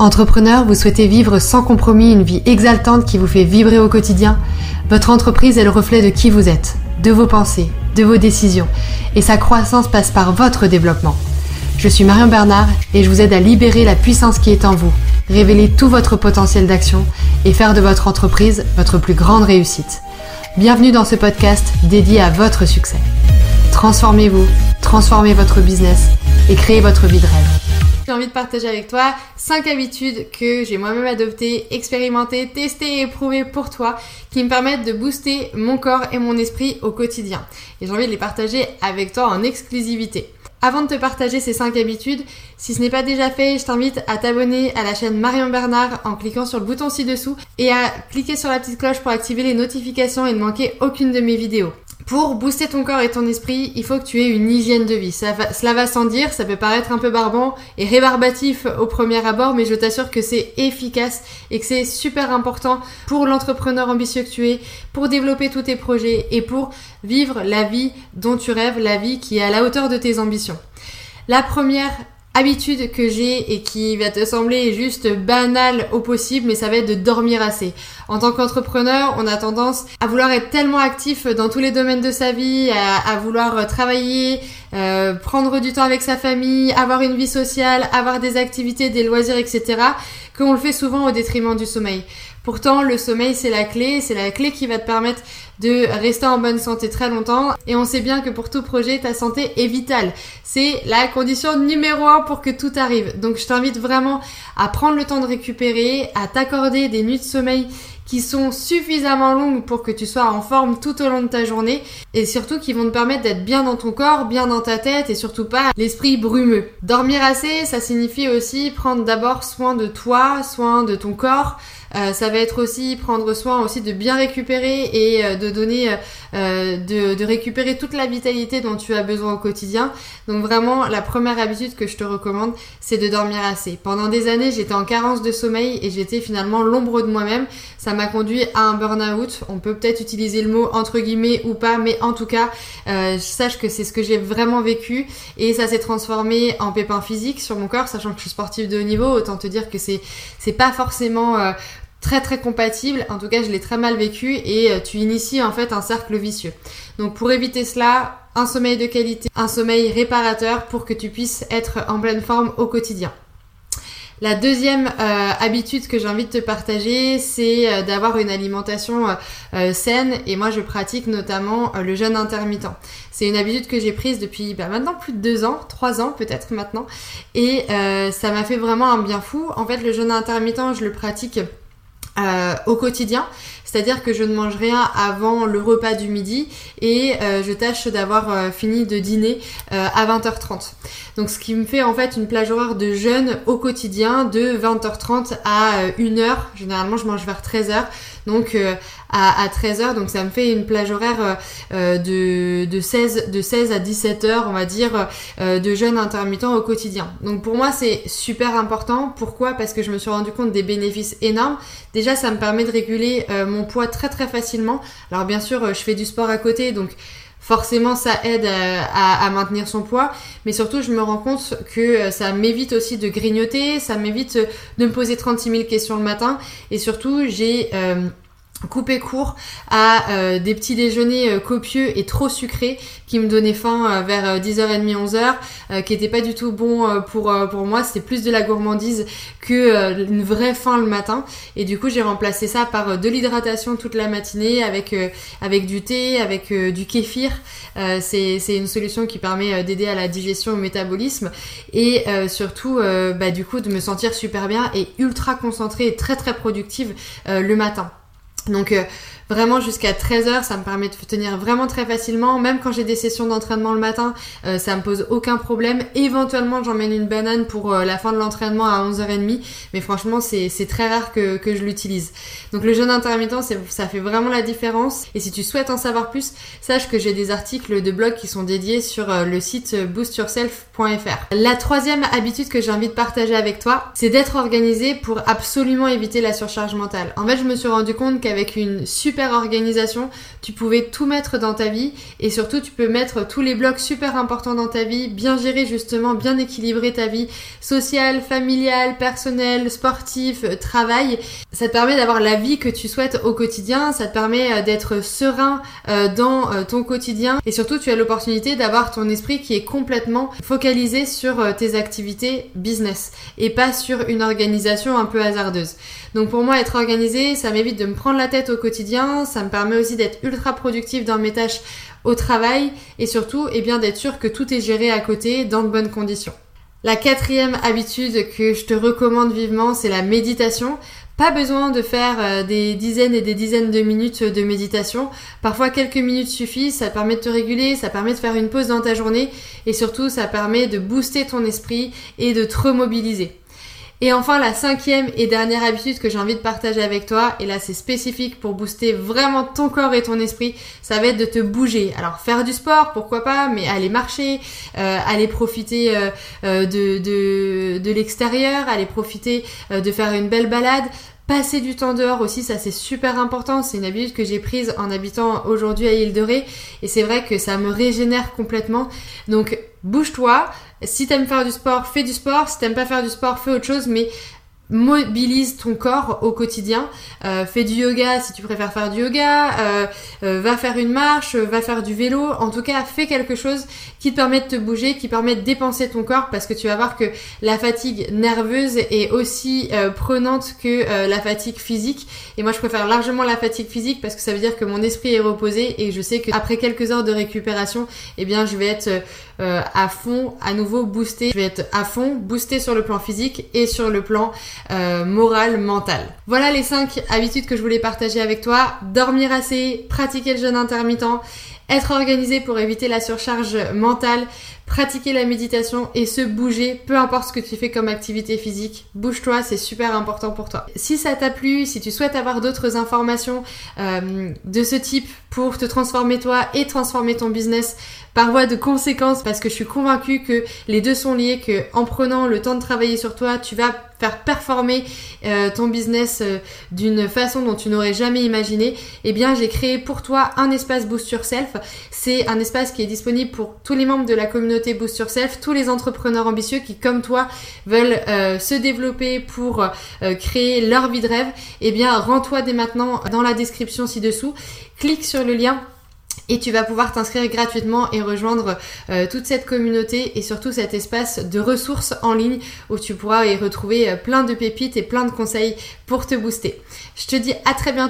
Entrepreneur, vous souhaitez vivre sans compromis une vie exaltante qui vous fait vibrer au quotidien? Votre entreprise est le reflet de qui vous êtes, de vos pensées, de vos décisions, et sa croissance passe par votre développement. Je suis Marion Bernard et je vous aide à libérer la puissance qui est en vous, révéler tout votre potentiel d'action et faire de votre entreprise votre plus grande réussite. Bienvenue dans ce podcast dédié à votre succès. Transformez-vous, transformez votre business et créez votre vie de rêve j'ai envie de partager avec toi 5 habitudes que j'ai moi-même adoptées, expérimentées, testées et éprouvées pour toi qui me permettent de booster mon corps et mon esprit au quotidien. Et j'ai envie de les partager avec toi en exclusivité. Avant de te partager ces 5 habitudes, si ce n'est pas déjà fait, je t'invite à t'abonner à la chaîne Marion Bernard en cliquant sur le bouton ci-dessous et à cliquer sur la petite cloche pour activer les notifications et ne manquer aucune de mes vidéos. Pour booster ton corps et ton esprit, il faut que tu aies une hygiène de vie. cela va sans dire, ça peut paraître un peu barbant et rébarbatif au premier abord, mais je t'assure que c'est efficace et que c'est super important pour l'entrepreneur ambitieux que tu es, pour développer tous tes projets et pour vivre la vie dont tu rêves, la vie qui est à la hauteur de tes ambitions. La première habitude que j'ai et qui va te sembler juste banale au possible, mais ça va être de dormir assez. En tant qu'entrepreneur, on a tendance à vouloir être tellement actif dans tous les domaines de sa vie, à, vouloir travailler, euh, prendre du temps avec sa famille, avoir une vie sociale, avoir des activités, des loisirs, etc., qu'on le fait souvent au détriment du sommeil. Pourtant, le sommeil, c'est la clé, c'est la clé qui va te permettre de rester en bonne santé très longtemps. Et on sait bien que pour tout projet, ta santé est vitale. C'est la condition numéro un pour que tout arrive. Donc, je t'invite vraiment à prendre le temps de récupérer, à t'accorder des nuits de sommeil qui sont suffisamment longues pour que tu sois en forme tout au long de ta journée et surtout qui vont te permettre d'être bien dans ton corps, bien dans ta tête et surtout pas l'esprit brumeux. Dormir assez, ça signifie aussi prendre d'abord soin de toi, soin de ton corps, euh, ça va être aussi prendre soin aussi de bien récupérer et euh, de donner, euh, de, de, récupérer toute la vitalité dont tu as besoin au quotidien. Donc vraiment, la première habitude que je te recommande, c'est de dormir assez. Pendant des années, j'étais en carence de sommeil et j'étais finalement l'ombre de moi-même. Ça m'a conduit à un burn-out. On peut peut-être utiliser le mot entre guillemets ou pas, mais en tout cas, euh, sache que c'est ce que j'ai vraiment vécu et ça s'est transformé en pépin physique sur mon corps, sachant que je suis sportive de haut niveau. Autant te dire que c'est c'est pas forcément très très compatible. En tout cas, je l'ai très mal vécu et euh, tu inities en fait un cercle vicieux. Donc pour éviter cela, un sommeil de qualité, un sommeil réparateur pour que tu puisses être en pleine forme au quotidien. La deuxième euh, habitude que j'ai envie te partager, c'est euh, d'avoir une alimentation saine et moi je pratique notamment le jeûne intermittent. C'est une habitude que j'ai prise depuis bah, maintenant plus de deux ans, trois ans peut-être maintenant et ça m'a fait vraiment un bien fou. En fait le jeûne intermittent je le pratique euh, au quotidien, c'est-à-dire que je ne mange rien avant le repas du midi et euh, je tâche d'avoir euh, fini de dîner à 20h30. Donc ce qui me fait en fait une plage horaire de jeûne au quotidien de 20h30 à 1h. Généralement je mange vers 13h. Donc à, 13h. Donc ça me fait une plage horaire euh, de, de, 16, de 16 à 17h, on va dire, euh, de jeûne intermittent au quotidien. Donc pour moi, c'est super important. Pourquoi? Parce que je me suis rendu compte des bénéfices énormes. Déjà, ça me permet de réguler euh, mon poids très très facilement. Alors bien sûr, je fais du sport à côté, donc forcément ça aide à, à, maintenir son poids, mais surtout je me rends compte que ça m'évite aussi de grignoter, ça m'évite de me poser 36 000 questions le matin, et surtout j'ai couper court à euh, des petits déjeuners euh, copieux et trop sucrés qui me donnaient faim euh, vers 10h30 11h qui n'étaient pas du tout bon pour pour moi. C'était plus de la gourmandise que une vraie faim le matin. Et du coup j'ai remplacé ça par de l'hydratation toute la matinée avec avec du thé avec du kéfir. C'est c'est une solution qui permet d'aider à la digestion au métabolisme et surtout bah du coup de me sentir super bien et ultra concentrée et très très productive le matin donc euh, Vraiment jusqu'à 13h, ça me permet de tenir vraiment très facilement. Même quand j'ai des sessions d'entraînement le matin, euh, ça me pose aucun problème. Éventuellement, j'emmène une banane pour euh, la fin de l'entraînement à 11h30. Mais franchement, c'est très rare que, que je l'utilise. Donc le jeûne intermittent, ça fait vraiment la différence. Et si tu souhaites en savoir plus, sache que j'ai des articles de blog qui sont dédiés sur euh, le site boostyourself.fr. La troisième habitude que j'ai envie de partager avec toi, c'est d'être organisé pour absolument éviter la surcharge mentale. En fait, je me suis rendu compte qu'avec qu'avec une super organisation, tu pouvais tout mettre dans ta vie et surtout tu peux mettre tous les blocs super importants dans ta vie, bien gérer justement, bien équilibrer ta vie sociale, familiale, personnelle, sportive, travail. Ça te permet d'avoir la vie que tu souhaites au quotidien, ça te permet euh, d'être serein euh, dans euh, ton quotidien et surtout tu as l'opportunité d'avoir ton esprit qui est complètement focalisé sur tes activités business et pas sur une organisation un peu hasardeuse. Donc pour moi être organisé, ça m'évite de me prendre la tête au quotidien, ça me permet aussi d'être ultra productif dans mes tâches au travail et surtout eh bien d'être sûr que tout est géré à côté dans de bonnes conditions. La quatrième habitude que je te recommande vivement, c'est la méditation. Pas besoin de faire euh, des dizaines et des dizaines de minutes de méditation. Parfois quelques minutes suffisent, ça permet de te réguler, ça permet de faire une pause dans ta journée et surtout ça permet de booster ton esprit et de te remobiliser. Et enfin, la cinquième et dernière habitude que j'ai envie de partager avec toi, et là c'est spécifique pour booster vraiment ton corps et ton esprit, ça va être de te bouger. Alors faire du sport, pourquoi pas, mais aller marcher, euh, aller profiter euh, euh, de, de, de l'extérieur, aller profiter de faire une belle balade, Passer du temps dehors aussi, ça c'est super important. C'est une habitude que j'ai prise en habitant aujourd'hui à Île de Ré. Et c'est vrai que ça me régénère complètement. Donc bouge-toi. Si t'aimes faire du sport, fais du sport. Si t'aimes pas faire du sport, fais autre chose. Mais mobilise ton corps au quotidien. Euh, fais du yoga si tu préfères faire du yoga, euh, euh, va faire une marche, va faire du vélo. En tout cas, fais quelque chose qui te permet de te bouger, qui permet de dépenser ton corps parce que tu vas voir que la fatigue nerveuse est aussi prenante que la fatigue physique. Et moi, je préfère largement la fatigue physique parce que ça veut dire que mon esprit est reposé et je sais qu'après quelques heures de récupération, eh bien, je vais être à fond, à nouveau boosté. Je vais être à fond boosté sur le plan physique et sur le plan euh, morale, mentale. Voilà les 5 habitudes que je voulais partager avec toi. Dormir assez, pratiquer le jeûne intermittent, être organisé pour éviter la surcharge mentale, pratiquer la méditation et se bouger, peu importe ce que tu fais comme activité physique, bouge-toi, c'est super important pour toi. Si ça t'a plu, si tu souhaites avoir d'autres informations euh, de ce type pour te transformer toi et transformer ton business par voie de conséquence, parce que je suis convaincue que les deux sont liés, que en prenant le temps de travailler sur toi, tu vas faire performer euh, ton business euh, d'une façon dont tu n'aurais jamais imaginé, eh bien j'ai créé pour toi un espace Boost Yourself. C'est un espace qui est disponible pour tous les membres de la communauté Boost Yourself, tous les entrepreneurs ambitieux qui comme toi veulent euh, se développer pour créer leur vie de rêve. Eh bien rends-toi dès maintenant dans la description ci-dessous, clique sur le lien et tu vas pouvoir t'inscrire gratuitement et rejoindre euh, toute cette communauté et surtout cet espace de ressources en ligne où tu pourras y retrouver euh, plein de pépites et plein de conseils pour te booster. Je te dis à très bientôt